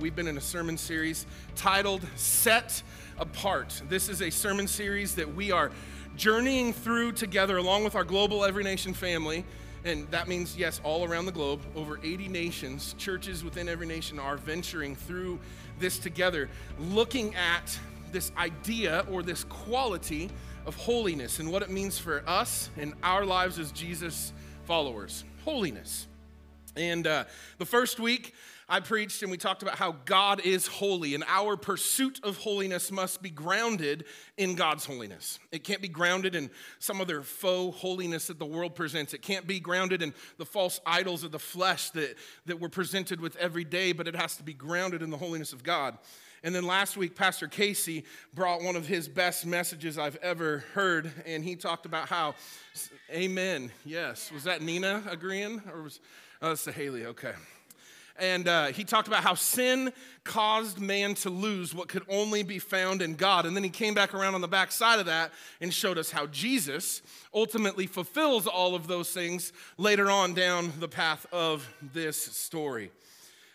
We've been in a sermon series titled Set Apart. This is a sermon series that we are journeying through together along with our global Every Nation family. And that means, yes, all around the globe, over 80 nations, churches within every nation are venturing through this together, looking at this idea or this quality of holiness and what it means for us in our lives as Jesus followers. Holiness. And uh, the first week, I preached and we talked about how God is holy and our pursuit of holiness must be grounded in God's holiness. It can't be grounded in some other faux holiness that the world presents. It can't be grounded in the false idols of the flesh that, that we're presented with every day, but it has to be grounded in the holiness of God. And then last week, Pastor Casey brought one of his best messages I've ever heard, and he talked about how, Amen. Yes. Was that Nina agreeing? Or was, oh, that's the Haley. Okay. And uh, he talked about how sin caused man to lose what could only be found in God. And then he came back around on the back side of that and showed us how Jesus ultimately fulfills all of those things later on down the path of this story.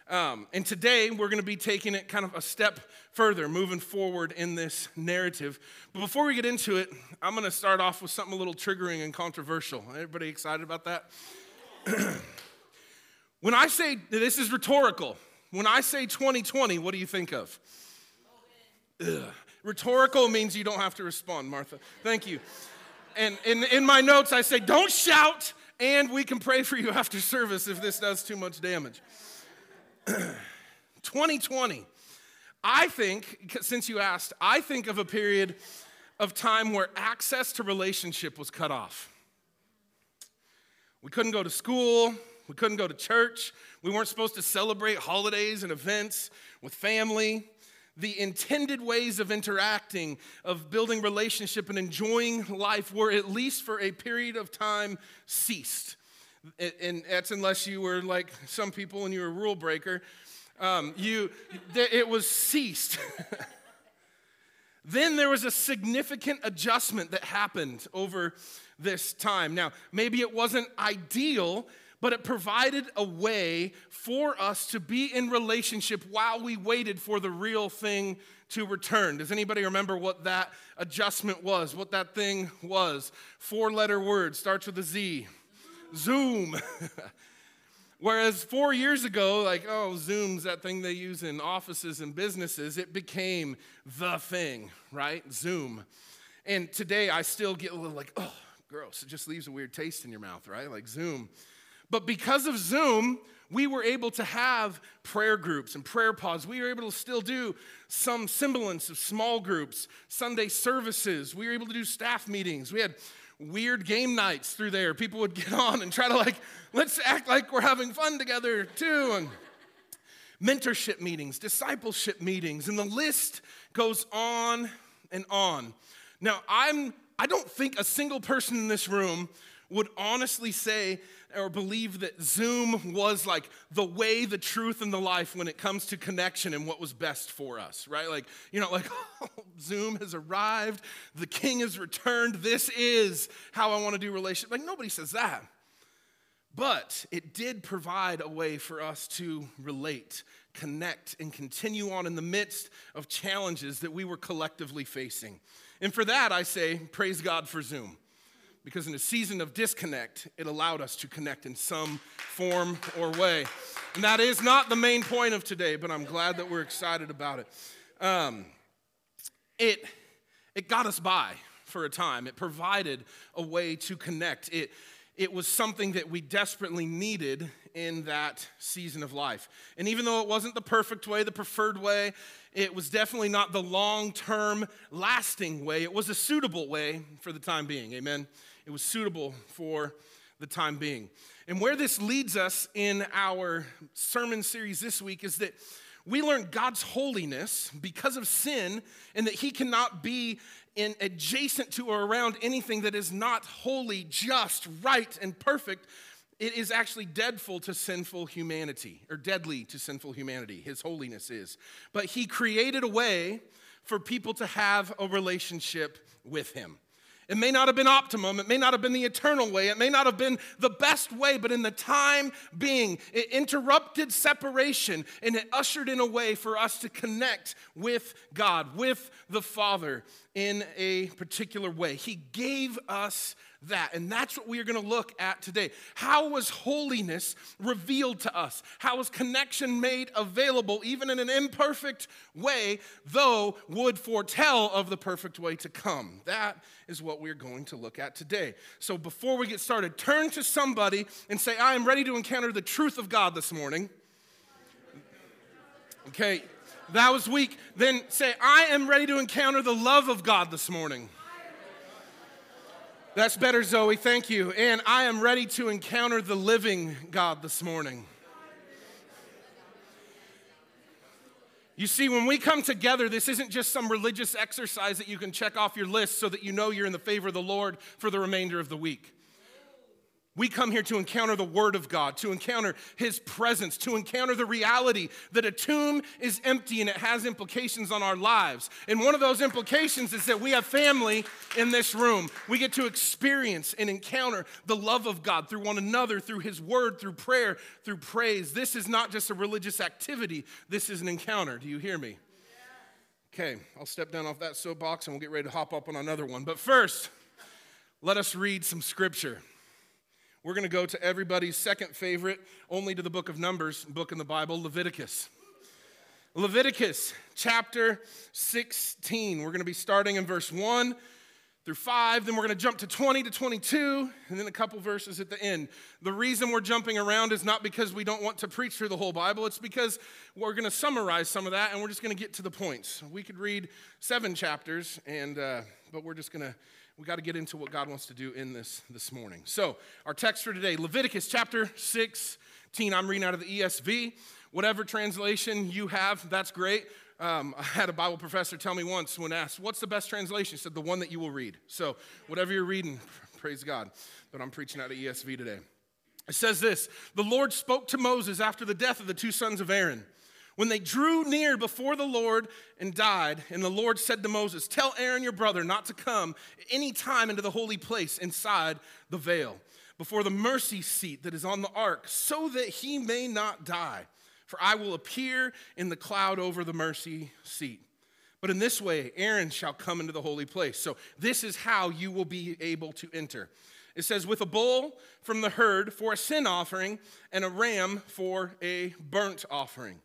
Um, and today we're going to be taking it kind of a step further, moving forward in this narrative. But before we get into it, I'm going to start off with something a little triggering and controversial. Everybody excited about that? when I say this is rhetorical, when I say 2020, what do you think of? Ugh. Rhetorical means you don't have to respond, Martha. Thank you. And in, in my notes, I say, don't shout, and we can pray for you after service if this does too much damage. 2020. I think, since you asked, I think of a period of time where access to relationship was cut off. We couldn't go to school, we couldn't go to church, we weren't supposed to celebrate holidays and events with family. The intended ways of interacting, of building relationship and enjoying life were, at least for a period of time, ceased and that's unless you were like some people and you were a rule breaker. Um, you, it was ceased. then there was a significant adjustment that happened over this time. Now, maybe it wasn't ideal, but it provided a way for us to be in relationship while we waited for the real thing to return. Does anybody remember what that adjustment was? What that thing was? Four letter word, starts with a Z. Zoom. Whereas four years ago, like, oh, Zoom's that thing they use in offices and businesses, it became the thing, right? Zoom. And today I still get a little like, oh, gross. It just leaves a weird taste in your mouth, right? Like Zoom. But because of Zoom, we were able to have prayer groups and prayer pods. We were able to still do some semblance of small groups, Sunday services. We were able to do staff meetings. We had weird game nights through there. People would get on and try to like, let's act like we're having fun together too. And mentorship meetings, discipleship meetings, and the list goes on and on. Now, I'm I don't think a single person in this room would honestly say or believe that Zoom was like the way, the truth, and the life when it comes to connection and what was best for us, right? Like, you know, like, oh, Zoom has arrived, the king has returned, this is how I want to do relationship. Like, nobody says that. But it did provide a way for us to relate, connect, and continue on in the midst of challenges that we were collectively facing. And for that, I say, praise God for Zoom because in a season of disconnect, it allowed us to connect in some form or way. And that is not the main point of today, but I'm glad that we're excited about it. Um, it, it got us by for a time, it provided a way to connect. It, it was something that we desperately needed in that season of life. And even though it wasn't the perfect way, the preferred way, it was definitely not the long term, lasting way. It was a suitable way for the time being. Amen. It was suitable for the time being. And where this leads us in our sermon series this week is that we learn God's holiness because of sin and that He cannot be in adjacent to or around anything that is not holy, just, right, and perfect. It is actually deadful to sinful humanity, or deadly to sinful humanity. His holiness is. But He created a way for people to have a relationship with Him. It may not have been optimum. It may not have been the eternal way. It may not have been the best way, but in the time being, it interrupted separation and it ushered in a way for us to connect with God, with the Father in a particular way. He gave us that. And that's what we are going to look at today. How was holiness revealed to us? How was connection made available, even in an imperfect way, though would foretell of the perfect way to come? That is what we're going to look at today. So before we get started, turn to somebody and say, I am ready to encounter the truth of God this morning. Okay, that was weak. Then say, I am ready to encounter the love of God this morning. That's better, Zoe. Thank you. And I am ready to encounter the living God this morning. You see, when we come together, this isn't just some religious exercise that you can check off your list so that you know you're in the favor of the Lord for the remainder of the week. We come here to encounter the Word of God, to encounter His presence, to encounter the reality that a tomb is empty and it has implications on our lives. And one of those implications is that we have family in this room. We get to experience and encounter the love of God through one another, through His Word, through prayer, through praise. This is not just a religious activity, this is an encounter. Do you hear me? Okay, I'll step down off that soapbox and we'll get ready to hop up on another one. But first, let us read some scripture. We're going to go to everybody's second favorite, only to the book of Numbers, book in the Bible, Leviticus. Leviticus chapter 16. We're going to be starting in verse 1 through 5. Then we're going to jump to 20 to 22, and then a couple verses at the end. The reason we're jumping around is not because we don't want to preach through the whole Bible, it's because we're going to summarize some of that and we're just going to get to the points. We could read seven chapters, and, uh, but we're just going to we got to get into what God wants to do in this this morning. So, our text for today, Leviticus chapter 16. I'm reading out of the ESV. Whatever translation you have, that's great. Um, I had a Bible professor tell me once when asked, What's the best translation? He said, The one that you will read. So, whatever you're reading, praise God. But I'm preaching out of ESV today. It says this The Lord spoke to Moses after the death of the two sons of Aaron when they drew near before the Lord and died, and the Lord said to Moses, Tell Aaron your brother not to come any time into the holy place inside the veil, before the mercy seat that is on the ark, so that he may not die. For I will appear in the cloud over the mercy seat. But in this way, Aaron shall come into the holy place. So this is how you will be able to enter. It says, with a bull from the herd for a sin offering and a ram for a burnt offering.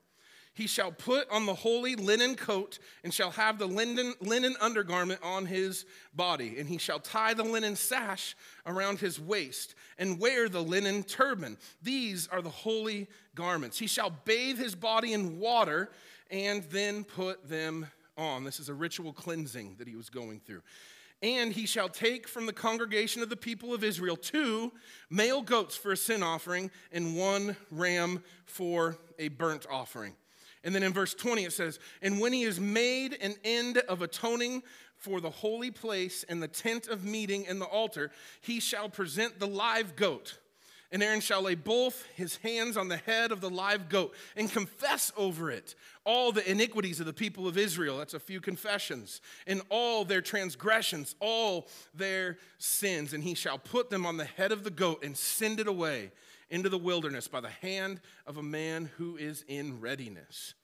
He shall put on the holy linen coat and shall have the linen, linen undergarment on his body. And he shall tie the linen sash around his waist and wear the linen turban. These are the holy garments. He shall bathe his body in water and then put them on. This is a ritual cleansing that he was going through. And he shall take from the congregation of the people of Israel two male goats for a sin offering and one ram for a burnt offering. And then in verse 20 it says, And when he has made an end of atoning for the holy place and the tent of meeting and the altar, he shall present the live goat. And Aaron shall lay both his hands on the head of the live goat and confess over it all the iniquities of the people of Israel. That's a few confessions. And all their transgressions, all their sins. And he shall put them on the head of the goat and send it away into the wilderness by the hand of a man who is in readiness.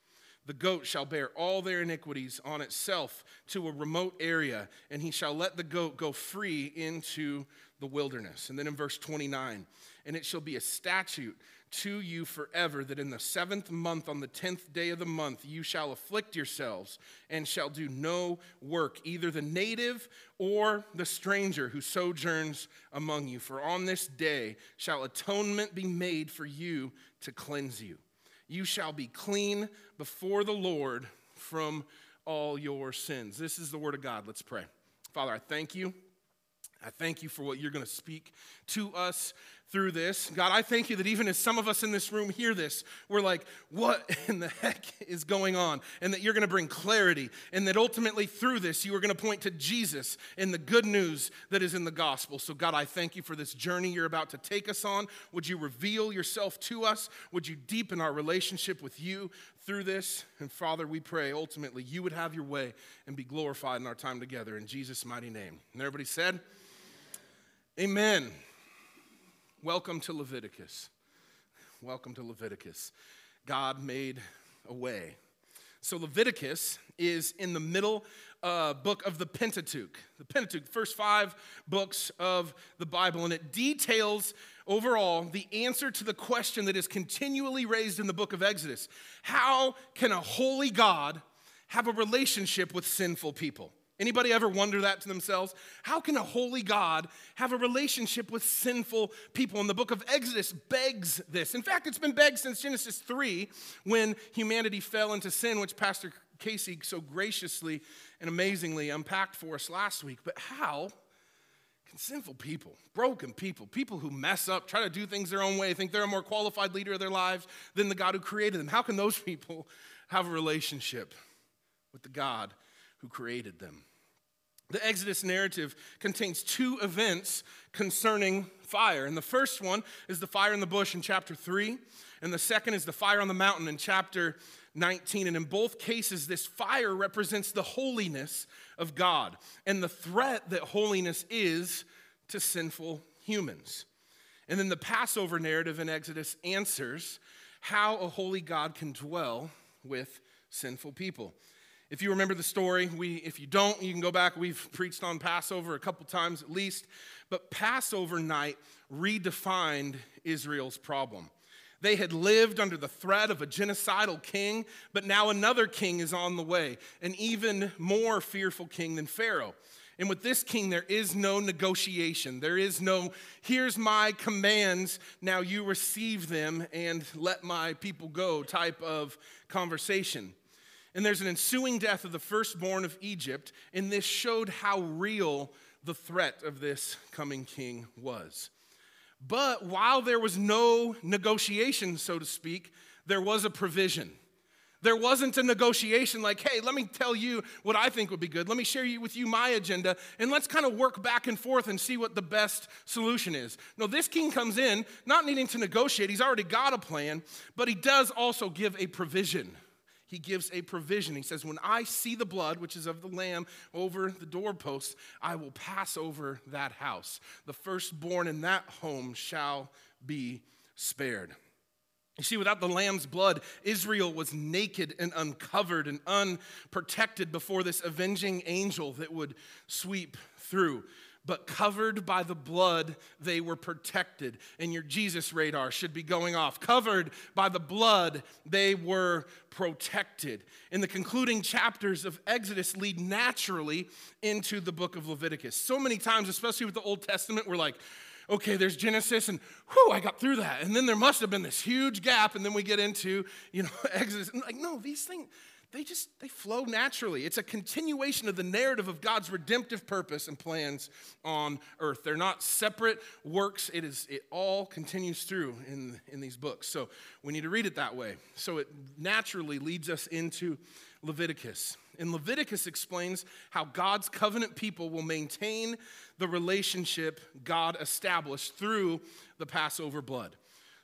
The goat shall bear all their iniquities on itself to a remote area, and he shall let the goat go free into the wilderness. And then in verse 29, and it shall be a statute to you forever that in the seventh month, on the tenth day of the month, you shall afflict yourselves and shall do no work, either the native or the stranger who sojourns among you. For on this day shall atonement be made for you to cleanse you. You shall be clean before the Lord from all your sins. This is the word of God. Let's pray. Father, I thank you. I thank you for what you're going to speak to us through this. God, I thank you that even as some of us in this room hear this, we're like, what in the heck is going on? And that you're going to bring clarity, and that ultimately through this, you are going to point to Jesus and the good news that is in the gospel. So, God, I thank you for this journey you're about to take us on. Would you reveal yourself to us? Would you deepen our relationship with you through this? And Father, we pray ultimately you would have your way and be glorified in our time together. In Jesus' mighty name. And everybody said, Amen. Welcome to Leviticus. Welcome to Leviticus. God made a way. So, Leviticus is in the middle uh, book of the Pentateuch. The Pentateuch, first five books of the Bible, and it details overall the answer to the question that is continually raised in the book of Exodus How can a holy God have a relationship with sinful people? Anybody ever wonder that to themselves? How can a holy God have a relationship with sinful people? And the book of Exodus begs this. In fact, it's been begged since Genesis 3 when humanity fell into sin, which Pastor Casey so graciously and amazingly unpacked for us last week. But how can sinful people, broken people, people who mess up, try to do things their own way, think they're a more qualified leader of their lives than the God who created them, how can those people have a relationship with the God who created them? The Exodus narrative contains two events concerning fire. And the first one is the fire in the bush in chapter 3, and the second is the fire on the mountain in chapter 19. And in both cases, this fire represents the holiness of God and the threat that holiness is to sinful humans. And then the Passover narrative in Exodus answers how a holy God can dwell with sinful people. If you remember the story, we, if you don't, you can go back. We've preached on Passover a couple times at least. But Passover night redefined Israel's problem. They had lived under the threat of a genocidal king, but now another king is on the way, an even more fearful king than Pharaoh. And with this king, there is no negotiation. There is no, here's my commands, now you receive them and let my people go type of conversation. And there's an ensuing death of the firstborn of Egypt, and this showed how real the threat of this coming king was. But while there was no negotiation, so to speak, there was a provision. There wasn't a negotiation like, hey, let me tell you what I think would be good. Let me share with you my agenda, and let's kind of work back and forth and see what the best solution is. No, this king comes in not needing to negotiate. He's already got a plan, but he does also give a provision he gives a provision. He says, When I see the blood, which is of the lamb, over the doorpost, I will pass over that house. The firstborn in that home shall be spared. You see, without the lamb's blood, Israel was naked and uncovered and unprotected before this avenging angel that would sweep through but covered by the blood, they were protected. And your Jesus radar should be going off. Covered by the blood, they were protected. And the concluding chapters of Exodus lead naturally into the book of Leviticus. So many times, especially with the Old Testament, we're like, okay, there's Genesis, and whew, I got through that. And then there must have been this huge gap, and then we get into, you know, Exodus. And like, no, these things, they just they flow naturally. It's a continuation of the narrative of god's redemptive purpose and plans on earth. They're not separate works. It is it all continues through in in these books. So we need to read it that way. So it naturally leads us into leviticus. And leviticus explains how god's covenant people will maintain the relationship god established through the passover blood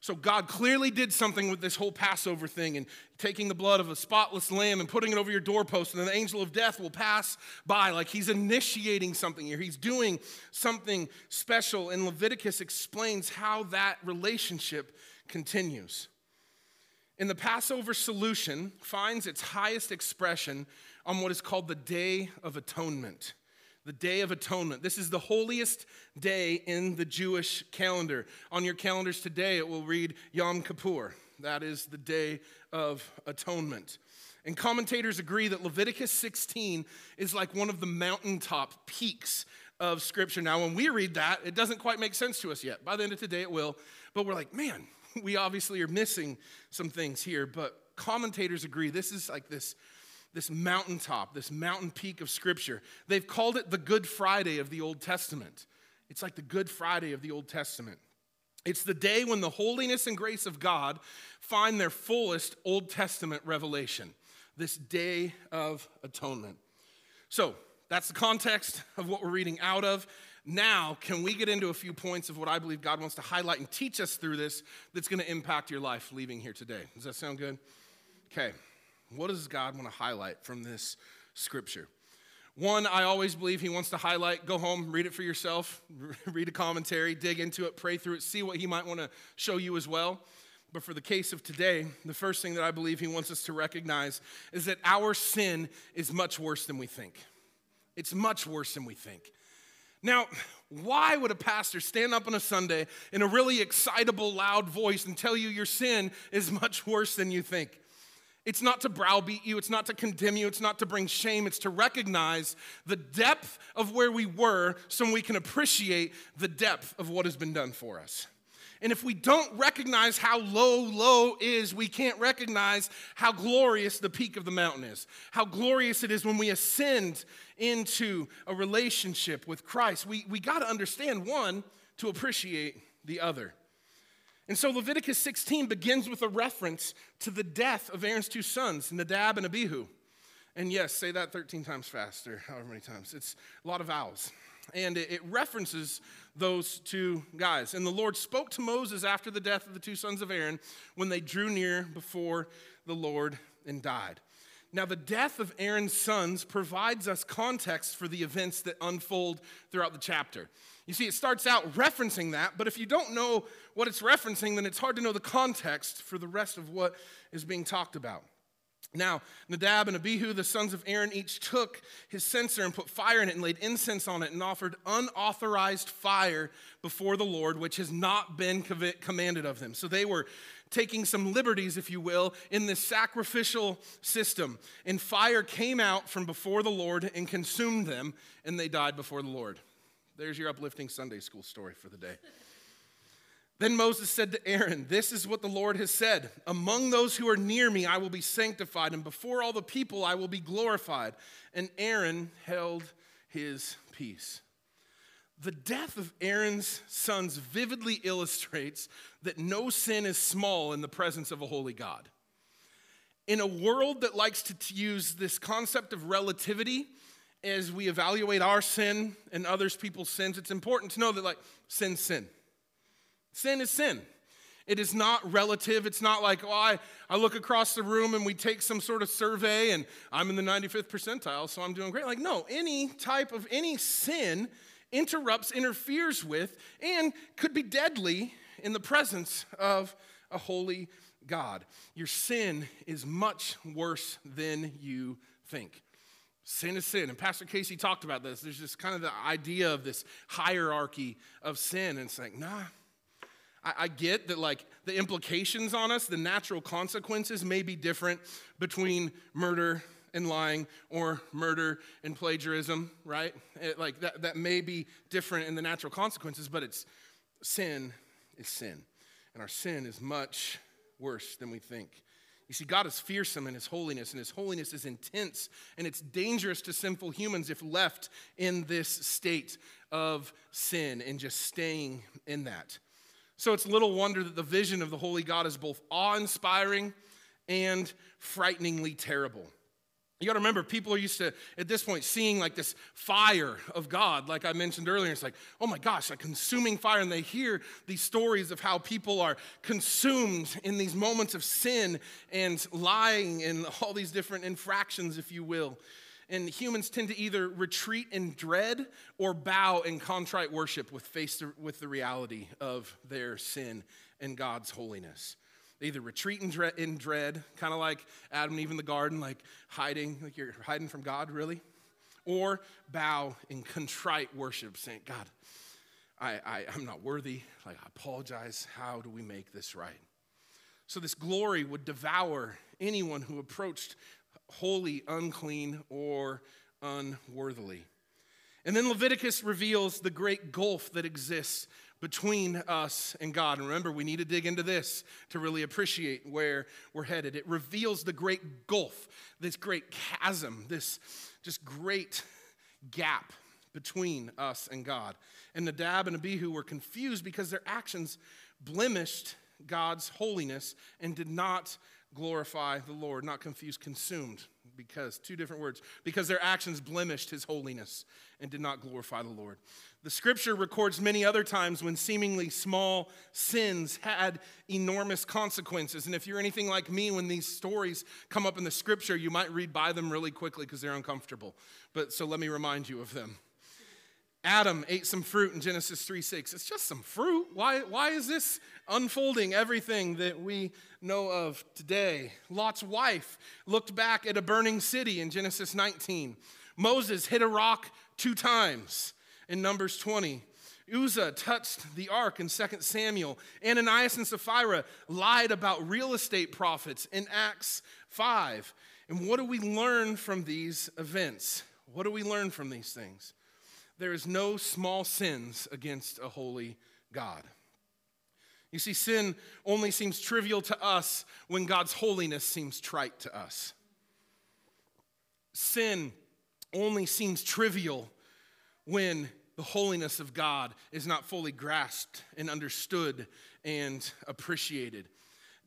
so God clearly did something with this whole Passover thing and taking the blood of a spotless lamb and putting it over your doorpost, and then the angel of death will pass by. Like he's initiating something here. He's doing something special. And Leviticus explains how that relationship continues. And the Passover solution finds its highest expression on what is called the Day of Atonement the Day of Atonement. This is the holiest day in the Jewish calendar. On your calendars today, it will read Yom Kippur. That is the Day of Atonement. And commentators agree that Leviticus 16 is like one of the mountaintop peaks of Scripture. Now, when we read that, it doesn't quite make sense to us yet. By the end of today, it will. But we're like, man, we obviously are missing some things here. But commentators agree this is like this this mountaintop, this mountain peak of Scripture. They've called it the Good Friday of the Old Testament. It's like the Good Friday of the Old Testament. It's the day when the holiness and grace of God find their fullest Old Testament revelation, this day of atonement. So, that's the context of what we're reading out of. Now, can we get into a few points of what I believe God wants to highlight and teach us through this that's going to impact your life leaving here today? Does that sound good? Okay. What does God want to highlight from this scripture? One, I always believe he wants to highlight, go home, read it for yourself, read a commentary, dig into it, pray through it, see what he might want to show you as well. But for the case of today, the first thing that I believe he wants us to recognize is that our sin is much worse than we think. It's much worse than we think. Now, why would a pastor stand up on a Sunday in a really excitable, loud voice and tell you your sin is much worse than you think? It's not to browbeat you, it's not to condemn you, it's not to bring shame, it's to recognize the depth of where we were so we can appreciate the depth of what has been done for us. And if we don't recognize how low, low is, we can't recognize how glorious the peak of the mountain is. How glorious it is when we ascend into a relationship with Christ. We, we got to understand one to appreciate the other. And so Leviticus 16 begins with a reference to the death of Aaron's two sons, Nadab and Abihu. And yes, say that 13 times faster, however many times. It's a lot of vowels. And it, references those two guys. And the Lord spoke to Moses after the death of the two sons of Aaron when they drew near before the Lord and died. Now, the death of Aaron's sons provides us context for the events that unfold throughout the chapter. You see, it starts out referencing that, but if you don't know what it's referencing, then it's hard to know the context for the rest of what is being talked about. Now, Nadab and Abihu, the sons of Aaron, each took his censer and put fire in it and laid incense on it and offered unauthorized fire before the Lord, which has not been commanded of them. So they were taking some liberties, if you will, in this sacrificial system. And fire came out from before the Lord and consumed them, and they died before the Lord. There's your uplifting Sunday school story for the day. Then Moses said to Aaron, This is what the Lord has said Among those who are near me, I will be sanctified, and before all the people, I will be glorified. And Aaron held his peace. The death of Aaron's sons vividly illustrates that no sin is small in the presence of a holy God. In a world that likes to use this concept of relativity as we evaluate our sin and others people's sins, it's important to know that, like, sin, sin. Sin is sin. It is not relative. It's not like, oh, I, I look across the room and we take some sort of survey and I'm in the 95th percentile, so I'm doing great. Like, no, any type of any sin interrupts, interferes with, and could be deadly in the presence of a holy God. Your sin is much worse than you think. Sin is sin. And Pastor Casey talked about this. There's just kind of the idea of this hierarchy of sin. And it's like, nah, I, I get that, like, the implications on us, the natural consequences may be different between murder and lying or murder and plagiarism, right? It, like, that, that may be different in the natural consequences, but it's sin is sin. And our sin is much worse than we think. You see, God is fearsome in his holiness, and his holiness is intense, and it's dangerous to sinful humans if left in this state of sin and just staying in that. So it's little wonder that the vision of the Holy God is both awe inspiring and frighteningly terrible. You got to remember, people are used to, at this point, seeing like this fire of God, like I mentioned earlier. It's like, oh my gosh, a consuming fire. And they hear these stories of how people are consumed in these moments of sin and lying and all these different infractions, if you will. And humans tend to either retreat in dread or bow in contrite worship with face with the reality of their sin and God's holiness. They either retreat in dread, in dread kind of like Adam and Eve in the garden, like hiding, like you're hiding from God, really, or bow in contrite worship, saying, God, I, I, I'm not worthy. Like, I apologize. How do we make this right? So, this glory would devour anyone who approached holy, unclean, or unworthily. And then Leviticus reveals the great gulf that exists between us and God. And remember, we need to dig into this to really appreciate where we're headed. It reveals the great gulf, this great chasm, this just great gap between us and God. And Nadab and Abihu were confused because their actions blemished God's holiness and did not glorify the Lord. Not confused, consumed, because two different words. Because their actions blemished his holiness and did not glorify the Lord. The scripture records many other times when seemingly small sins had enormous consequences. And if you're anything like me, when these stories come up in the scripture, you might read by them really quickly because they're uncomfortable. But so let me remind you of them. Adam ate some fruit in Genesis 3 6. It's just some fruit. Why, why is this unfolding everything that we know of today? Lot's wife looked back at a burning city in Genesis 19. Moses hit a rock two times in Numbers 20. Uzzah touched the ark in 2 Samuel. Ananias and Sapphira lied about real estate profits in Acts 5. And what do we learn from these events? What do we learn from these things? there is no small sins against a holy God. You see, sin only seems trivial to us when God's holiness seems trite to us. Sin only seems trivial when the holiness of God is not fully grasped and understood and appreciated.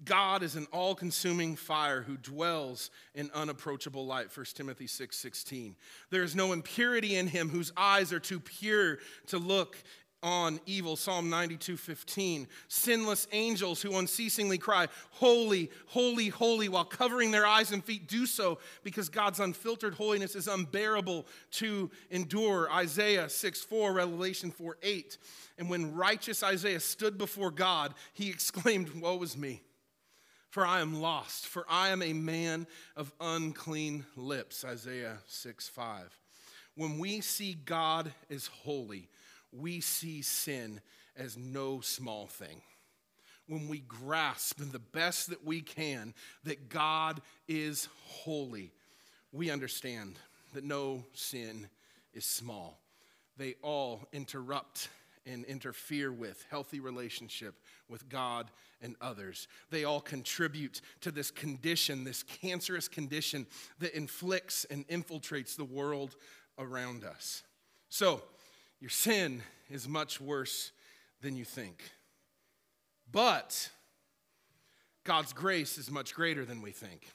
God is an all-consuming fire who dwells in unapproachable light, 1 Timothy 6 16. There is no impurity in him whose eyes are too pure to look on evil, Psalm 92 15. Sinless angels who unceasingly cry, Holy, holy, holy, while covering their eyes and feet, do so because God's unfiltered holiness is unbearable to endure. Isaiah 6 4, Revelation 4 8. And when righteous Isaiah stood before God, he exclaimed, Woe is me for I am lost, for I am a man of unclean lips. Isaiah 6 5. When we see God as holy, we see sin as no small thing. When we grasp in the best that we can that God is holy, we understand that no sin is small. They all interrupt and interfere with healthy relationship with God and others. They all contribute to this condition, this cancerous condition that inflicts and infiltrates the world around us. So, your sin is much worse than you think. But God's grace is much greater than we think.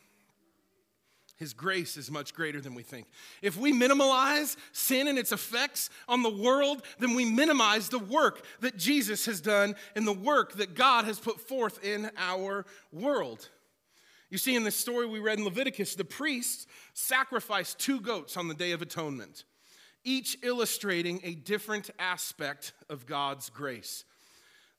His grace is much greater than we think. If we minimize sin and its effects on the world, then we minimize the work that Jesus has done and the work that God has put forth in our world. You see, in this story we read in Leviticus, the priests sacrificed two goats on the Day of Atonement, each illustrating a different aspect of God's grace.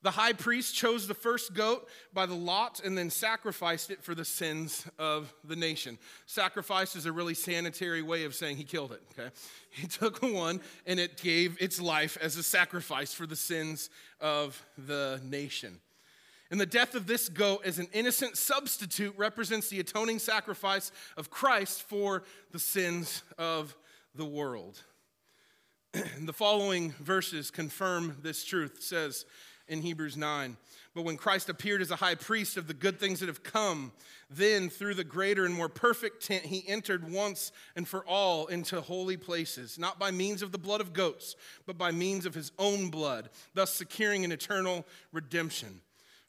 The high priest chose the first goat by the lot and then sacrificed it for the sins of the nation. Sacrifice is a really sanitary way of saying he killed it, okay? He took one and it gave its life as a sacrifice for the sins of the nation. And the death of this goat as an innocent substitute represents the atoning sacrifice of Christ for the sins of the world. The following verses confirm this truth. It says, in Hebrews 9. But when Christ appeared as a high priest of the good things that have come, then through the greater and more perfect tent, he entered once and for all into holy places, not by means of the blood of goats, but by means of his own blood, thus securing an eternal redemption.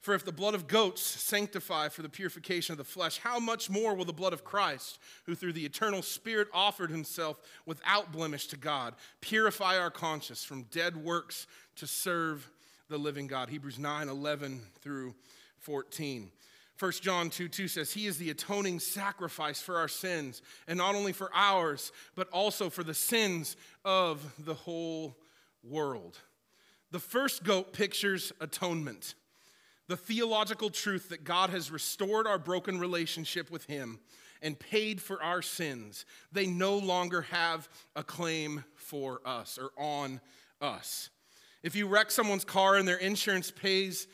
For if the blood of goats sanctify for the purification of the flesh, how much more will the blood of Christ, who through the eternal Spirit offered himself without blemish to God, purify our conscience from dead works to serve the living God. Hebrews 9 11 through 14. 1 John 2 2 says, He is the atoning sacrifice for our sins, and not only for ours, but also for the sins of the whole world. The first goat pictures atonement, the theological truth that God has restored our broken relationship with Him and paid for our sins. They no longer have a claim for us or on us. If you wreck someone's car and their insurance pays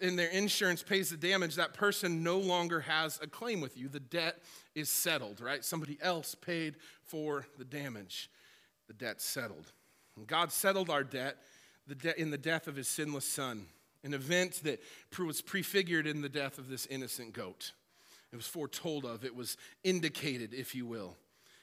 and their insurance pays the damage, that person no longer has a claim with you. The debt is settled, right? Somebody else paid for the damage. The debt's settled. And God settled our debt in the death of his sinless son, an event that was prefigured in the death of this innocent goat. It was foretold of, it was indicated, if you will.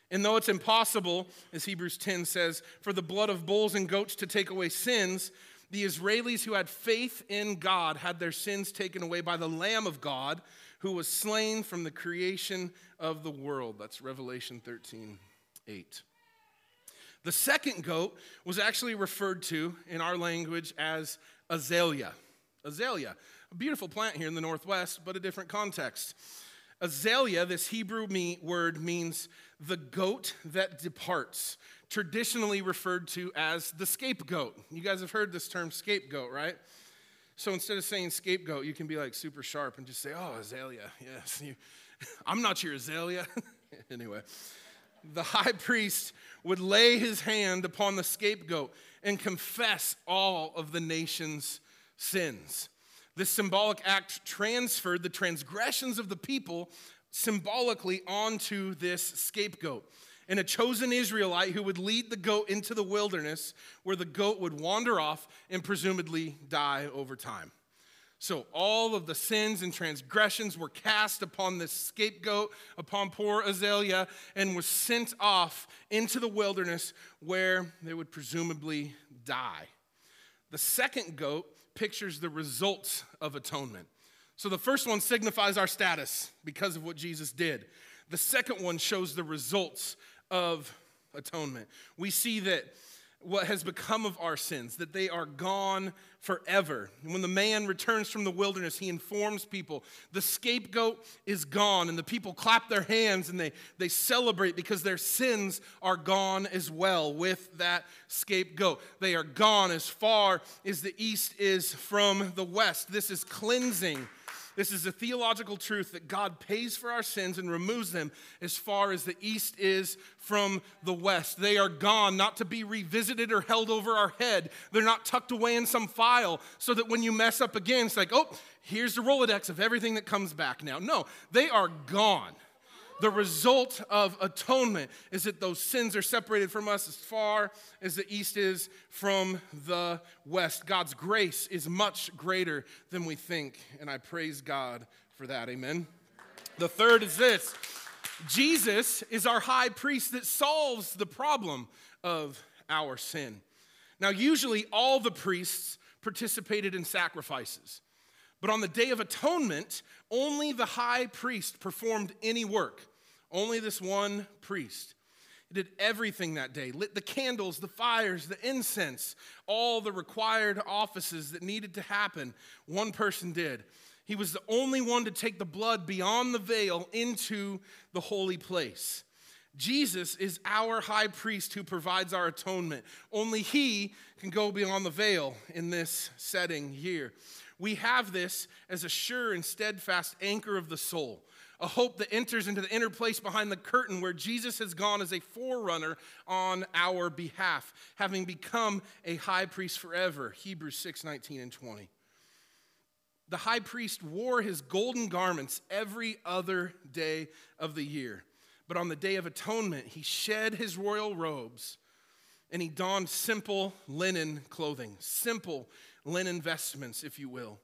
And though it's impossible, as Hebrews 10 says, for the blood of bulls and goats to take away sins, The Israelis who had faith in God had their sins taken away by the Lamb of God who was slain from the creation of the world. That's Revelation 13 8. The second goat was actually referred to in our language as azalea. Azalea, a beautiful plant here in the Northwest, but a different context. Azalea, this Hebrew word, means the goat that departs, traditionally referred to as the scapegoat. You guys have heard this term scapegoat, right? So instead of saying scapegoat, you can be like super sharp and just say, oh, Azalea. Yes. You, I'm not your Azalea. anyway, the high priest would lay his hand upon the scapegoat and confess all of the nation's sins. This symbolic act transferred the transgressions of the people symbolically onto this scapegoat. And a chosen Israelite who would lead the goat into the wilderness where the goat would wander off and presumably die over time. So all of the sins and transgressions were cast upon this scapegoat, upon poor Azalea, and was sent off into the wilderness where they would presumably die. The second goat pictures the results of atonement. So the first one signifies our status because of what Jesus did. The second one shows the results of atonement. We see that what has become of our sins, that they are gone forever. When the man returns from the wilderness, he informs people the scapegoat is gone, and the people clap their hands and they, they celebrate because their sins are gone as well with that scapegoat. They are gone as far as the east is from the west. This is cleansing this is a theological truth that God pays for our sins and removes them as far as the east is from the west. They are gone, not to be revisited or held over our head. They're not tucked away in some file so that when you mess up again, it's like, oh, here's the Rolodex of everything that comes back now. No, they are gone the result of atonement is that those sins are separated from us as far as the east is from the west. God's grace is much greater than we think, and I praise God for that. Amen. The third is this Jesus is our high priest that solves the problem of our sin. Now, usually all the priests participated in sacrifices. But on the Day of Atonement, only the high priest performed any work. Only this one priest. He did everything that day lit the candles, the fires, the incense, all the required offices that needed to happen. One person did. He was the only one to take the blood beyond the veil into the holy place. Jesus is our high priest who provides our atonement. Only he can go beyond the veil in this setting here. We have this as a sure and steadfast anchor of the soul a hope that enters into the inner place behind the curtain where Jesus has gone as a forerunner on our behalf, having become a high priest forever. Hebrews 6 19 and 20. The high priest wore his golden garments every other day of the year. But on the day of atonement, he shed his royal robes and he donned simple linen clothing, simple linen vestments, if you will.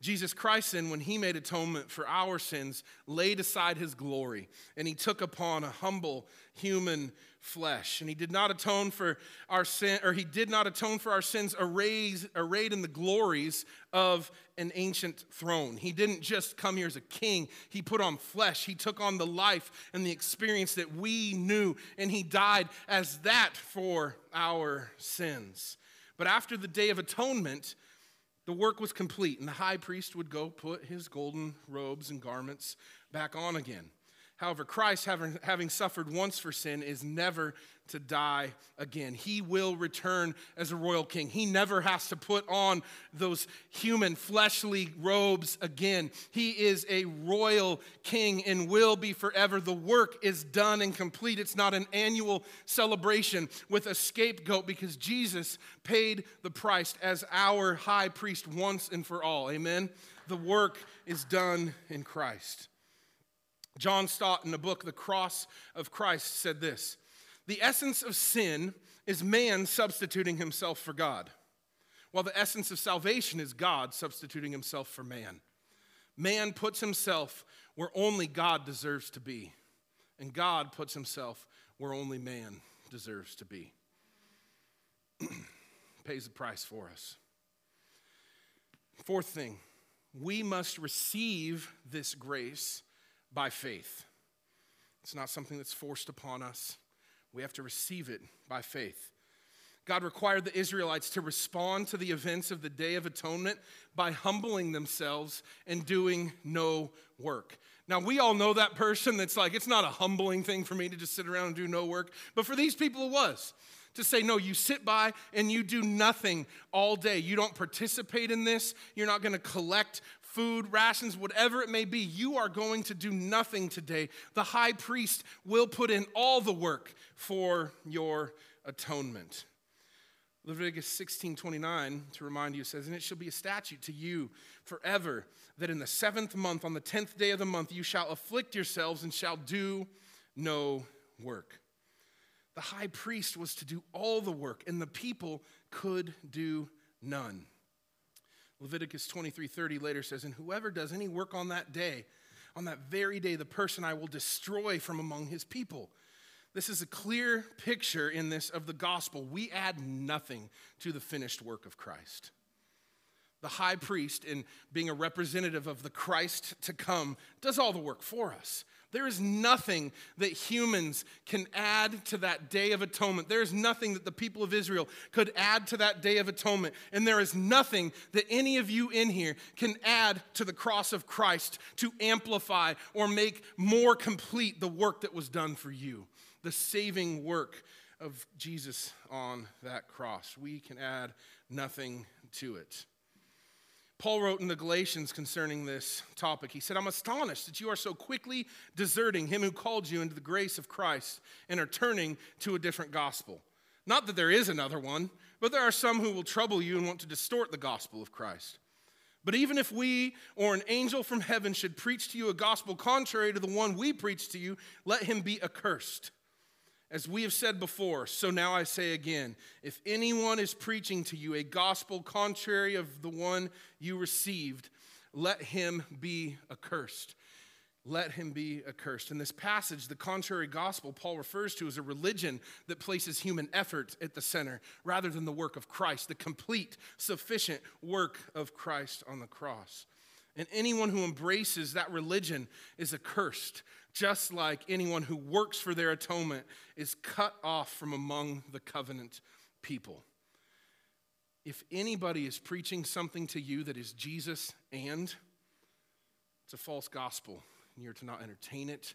Jesus Christ, then, when he made atonement for our sins, laid aside his glory and he took upon a humble human flesh. And he did not atone for our sin, or he did not atone for our sins arrayed, arrayed in the glories of an ancient throne. He didn't just come here as a king, he put on flesh. He took on the life and the experience that we knew, and he died as that for our sins. But after the day of atonement, the work was complete, and the high priest would go put his golden robes and garments back on again. However, Christ, having, having suffered once for sin, is never to die again. He will return as a royal king. He never has to put on those human fleshly robes again. He is a royal king and will be forever. The work is done and complete. It's not an annual celebration with a scapegoat because Jesus paid the price as our high priest once and for all. Amen. The work is done in Christ. John Stott, in the book The Cross of Christ, said this The essence of sin is man substituting himself for God, while the essence of salvation is God substituting himself for man. Man puts himself where only God deserves to be, and God puts himself where only man deserves to be. Pays the price for us. Fourth thing, we must receive this grace by faith. It's not something that's forced upon us. We have to receive it by faith. God required the Israelites to respond to the events of the Day of Atonement by humbling themselves and doing no work. Now, we all know that person that's like, it's not a humbling thing for me to just sit around and do no work. But for these people, it was. To say, no, you sit by and you do nothing all day. You don't participate in this. You're not going to collect food, rations, whatever it may be. You are going to do nothing today. The high priest will put in all the work for your atonement. Leviticus 16 29, to remind you, says, And it shall be a statute to you forever that in the seventh month, on the tenth day of the month, you shall afflict yourselves and shall do no work. The high priest was to do all the work, and the people could do none. Leviticus 23:30 later says, And whoever does any work on that day, on that very day, the person I will destroy from among his people. This is a clear picture in this of the gospel. We add nothing to the finished work of Christ. The high priest, in being a representative of the Christ to come, does all the work for us. There is nothing that humans can add to that day of atonement. There is nothing that the people of Israel could add to that day of atonement. And there is nothing that any of you in here can add to the cross of Christ to amplify or make more complete the work that was done for you the saving work of Jesus on that cross. We can add nothing to it. Paul wrote in the Galatians concerning this topic. He said, I'm astonished that you are so quickly deserting him who called you into the grace of Christ and are turning to a different gospel. Not that there is another one, but there are some who will trouble you and want to distort the gospel of Christ. But even if we or an angel from heaven should preach to you a gospel contrary to the one we preach to you, let him be accursed. As we have said before, so now I say again if anyone is preaching to you a gospel contrary of the one you received, let him be accursed. Let him be accursed. In this passage, the contrary gospel Paul refers to as a religion that places human effort at the center rather than the work of Christ, the complete, sufficient work of Christ on the cross. And anyone who embraces that religion is accursed, just like anyone who works for their atonement is cut off from among the covenant people. If anybody is preaching something to you that is Jesus and it's a false gospel, and you're to not entertain it,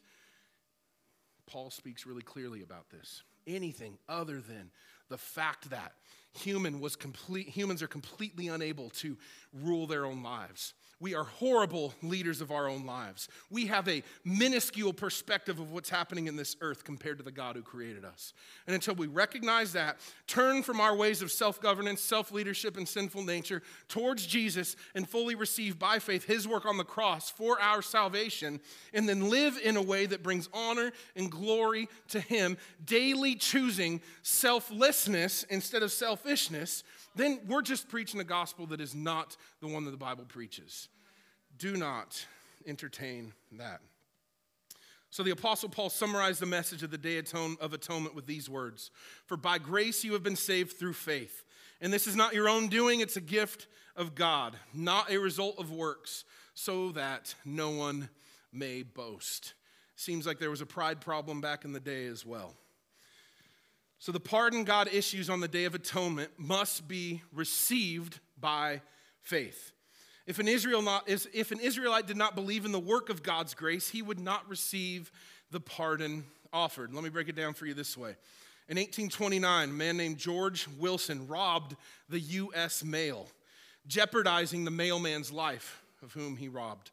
Paul speaks really clearly about this. Anything other than the fact that human was complete, humans are completely unable to rule their own lives we are horrible leaders of our own lives. We have a minuscule perspective of what's happening in this earth compared to the God who created us. And until we recognize that, turn from our ways of self governance, self leadership, and sinful nature towards Jesus and fully receive by faith his work on the cross for our salvation, and then live in a way that brings honor and glory to him, daily choosing selflessness instead of selfishness then we're just preaching a gospel that is not the one that the Bible preaches. Do not entertain that. So the Apostle Paul summarized the message of the Day of Atonement with these words For by grace you have been saved through faith. And this is not your own doing, it's a gift of God, not a result of works, so that no one may boast. Seems like there was a pride problem back in the day as well. So the pardon God issues on the Day of Atonement must be received by faith. If an, Israel not, if an Israelite did not believe in the work of God's grace, he would not receive the pardon offered. Let me break it down for you this way. In 1829, a man named George Wilson robbed the U.S. mail, jeopardizing the mailman's life of whom he robbed.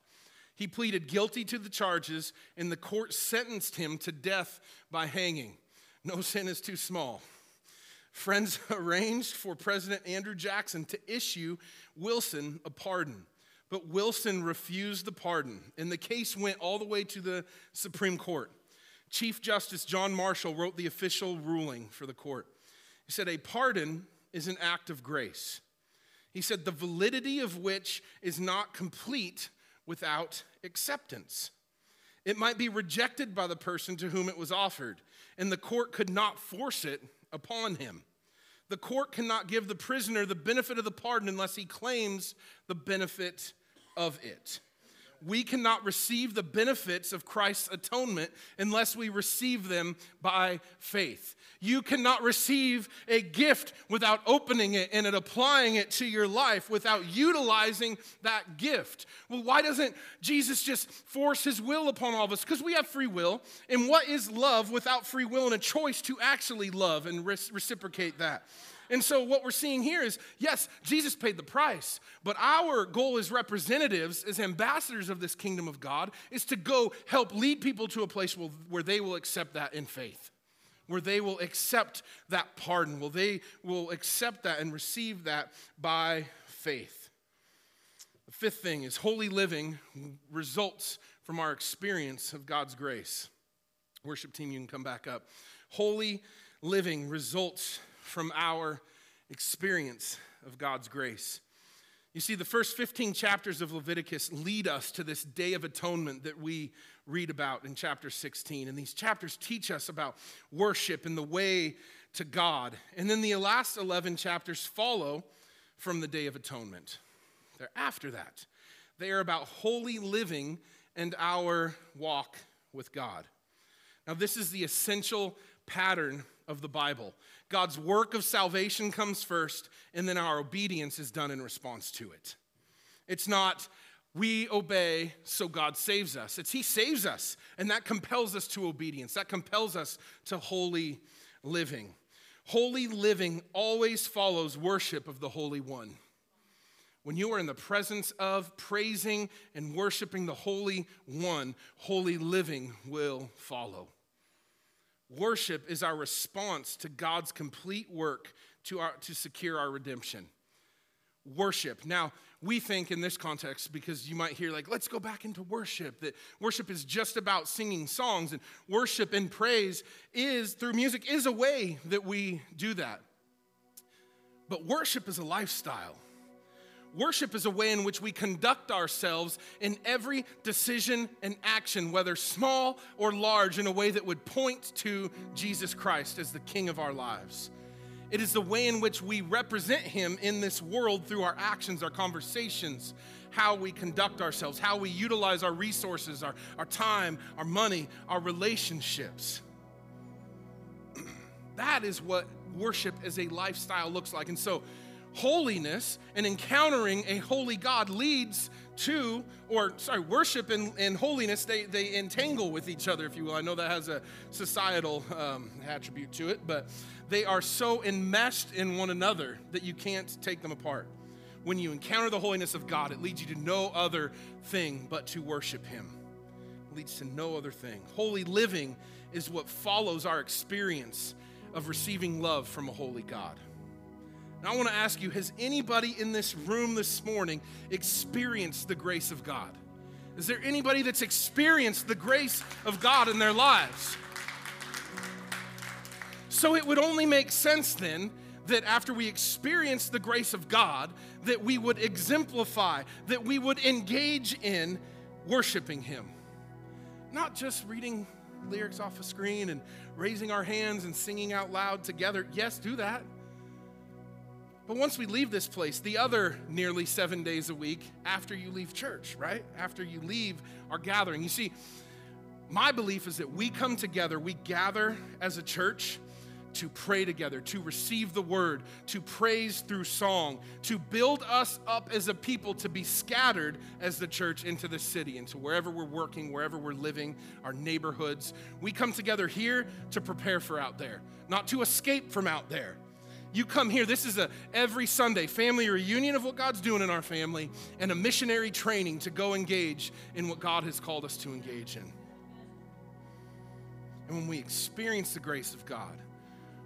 He pleaded guilty to the charges, and the court sentenced him to death by hanging. No sin is too small. Friends arranged for President Andrew Jackson to issue Wilson a pardon. But Wilson refused the pardon, and the case went all the way to the Supreme Court. Chief Justice John Marshall wrote the official ruling for the court. He said, A pardon is an act of grace. He said, the validity of which is not complete without acceptance. It might be rejected by the person to whom it was offered, and the court could not force it upon him. The court cannot give the prisoner the benefit of the pardon unless he claims the benefit of it. We cannot receive the benefits of Christ's atonement unless we receive them by faith. You cannot receive a gift without opening it and applying it to your life without utilizing that gift. Well, why doesn't Jesus just force his will upon all of us? Because we have free will. And what is love without free will and a choice to actually love and reciprocate that? And so, what we're seeing here is yes, Jesus paid the price, but our goal as representatives, as ambassadors of this kingdom of God, is to go help lead people to a place where they will accept that in faith, where they will accept that pardon, where they will accept that and receive that by faith. The fifth thing is holy living results from our experience of God's grace. Worship team, you can come back up. Holy living results from our experience of God's grace. You see, the first 15 chapters of Leviticus lead us to this day of atonement that we read about in chapter 16. And these chapters teach us about worship and the way to God. And then the last 11 chapters follow from the day of atonement. They're after that. They are about holy living and our walk with God. Now, this is the essential pattern of the Bible. God's work of salvation comes first, and then our obedience is done in response to it. It's not we obey so God saves us. It's He saves us, and that compels us to obedience. That compels us to holy living. Holy living always follows worship of the Holy One. When you are in the presence of praising and worshiping the Holy One, holy living will follow. Worship is our response to God's complete work to, our, to secure our redemption. Worship. Now, we think in this context, because you might hear, like, let's go back into worship, that worship is just about singing songs, and worship and praise is, through music, is a way that we do that. But worship is a lifestyle. Worship is a way in which we conduct ourselves in every decision and action, whether small or large, in a way that would point to Jesus Christ as the King of our lives. It is the way in which we represent Him in this world through our actions, our conversations, how we conduct ourselves, how we utilize our resources, our, our time, our money, our relationships. that is what worship as a lifestyle looks like. And so, holiness and encountering a holy God leads to, or sorry, worship and, and holiness, they, they entangle with each other, if you will. I know that has a societal um, attribute to it, but they are so enmeshed in one another that you can't take them apart. When you encounter the holiness of God, it leads you to no other thing but to worship Him. It leads to no other thing. Holy living is what follows our experience of receiving love from a holy God. And I want to ask you has anybody in this room this morning experienced the grace of God? Is there anybody that's experienced the grace of God in their lives? So it would only make sense then that after we experience the grace of God, that we would exemplify, that we would engage in worshiping Him. Not just reading lyrics off a screen and raising our hands and singing out loud together. Yes, do that. But once we leave this place, the other nearly seven days a week after you leave church, right? After you leave our gathering. You see, my belief is that we come together, we gather as a church to pray together, to receive the word, to praise through song, to build us up as a people to be scattered as the church into the city, into wherever we're working, wherever we're living, our neighborhoods. We come together here to prepare for out there, not to escape from out there. You come here, this is a every Sunday family reunion of what God's doing in our family and a missionary training to go engage in what God has called us to engage in. And when we experience the grace of God,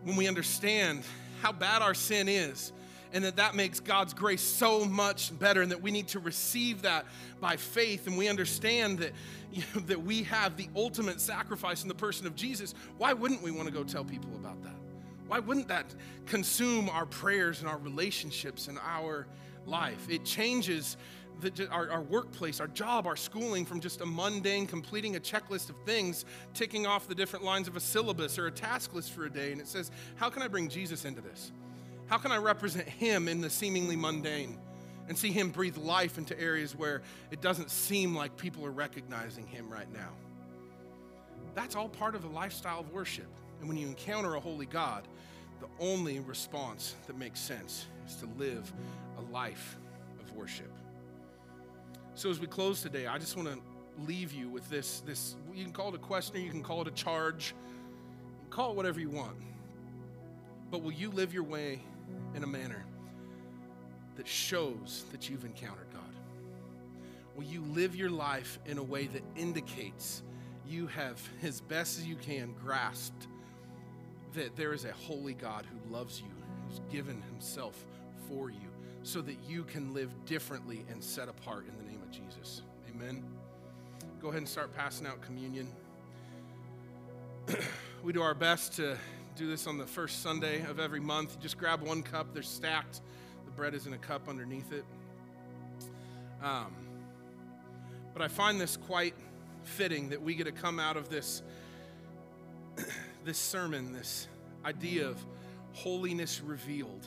when we understand how bad our sin is, and that that makes God's grace so much better, and that we need to receive that by faith, and we understand that, you know, that we have the ultimate sacrifice in the person of Jesus, why wouldn't we want to go tell people about that? Why wouldn't that consume our prayers and our relationships and our life? It changes the, our, our, workplace, our job, our schooling from just a mundane completing a checklist of things, ticking off the different lines of a syllabus or a task list for a day. And it says, How can I bring Jesus into this? How can I represent Him in the seemingly mundane and see Him breathe life into areas where it doesn't seem like people are recognizing Him right now? That's all part of a lifestyle of worship. And when you encounter a holy God, the only response that makes sense is to live a life of worship. So as we close today, I just want to leave you with this this you can call it a question you can call it a charge. call it whatever you want. But will you live your way in a manner that shows that you've encountered God? Will you live your life in a way that indicates you have, as best as you can, grasped that there is a holy God who loves you, who's given himself for you, so that you can live differently and set apart in the name of Jesus? Amen. Go ahead and start passing out communion. we do our best to do this on the first Sunday of every month. Just grab one cup, they're stacked. The bread is in a cup underneath it. Um, but I find this quite fitting that we get to come out of this, this sermon, this idea of holiness revealed,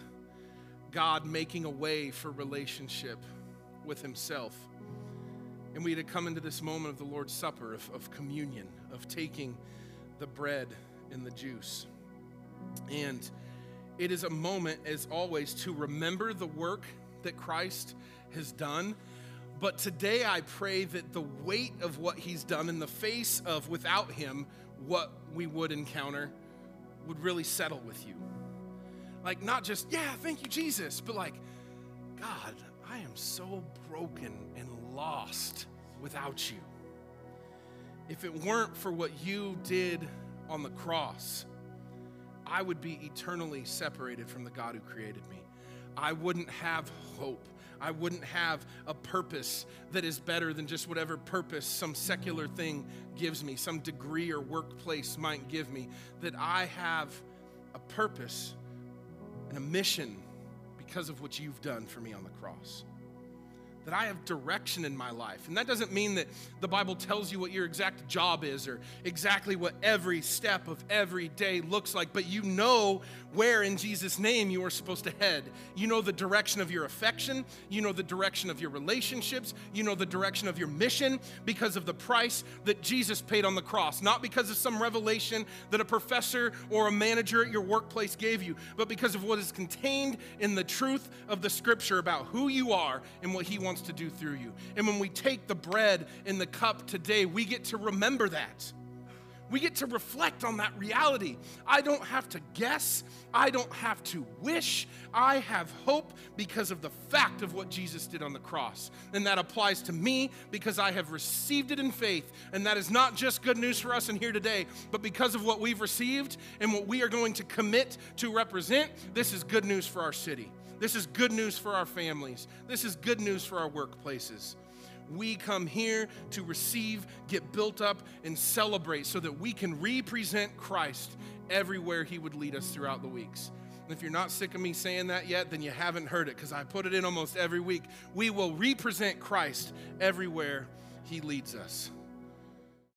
God making a way for relationship with Himself. And we had to come into this moment of the Lord's Supper, of, of communion, of taking the bread and the juice. And it is a moment, as always, to remember the work that Christ has done. But today I pray that the weight of what he's done in the face of without him, what we would encounter, would really settle with you. Like, not just, yeah, thank you, Jesus, but like, God, I am so broken and lost without you. If it weren't for what you did on the cross, I would be eternally separated from the God who created me. I wouldn't have hope. I wouldn't have a purpose that is better than just whatever purpose some secular thing gives me, some degree or workplace might give me. That I have a purpose and a mission because of what you've done for me on the cross that I have direction in my life. And that doesn't mean that the Bible tells you what your exact job is or exactly what every step of every day looks like, but you know where in Jesus' name you are supposed to head. You know the direction of your affection, you know the direction of your relationships, you know the direction of your mission because of the price that Jesus paid on the cross, not because of some revelation that a professor or a manager at your workplace gave you, but because of what is contained in the truth of the scripture about who you are and what he wants wants to do through you. And when we take the bread and the cup today, we get to remember that. We get to reflect on that reality. I don't have to guess. I don't have to wish. I have hope because of the fact of what Jesus did on the cross. And that applies to me because I have received it in faith. And that is not just good news for us in here today, but because of what we've received and what we are going to commit to represent, this is good news for our city. This is good news for our families. This is good news for our workplaces. We come here to receive, get built up, and celebrate so that we can represent Christ everywhere He would lead us throughout the weeks. And if you're not sick of me saying that yet, then you haven't heard it because I put it in almost every week. We will represent Christ everywhere He leads us.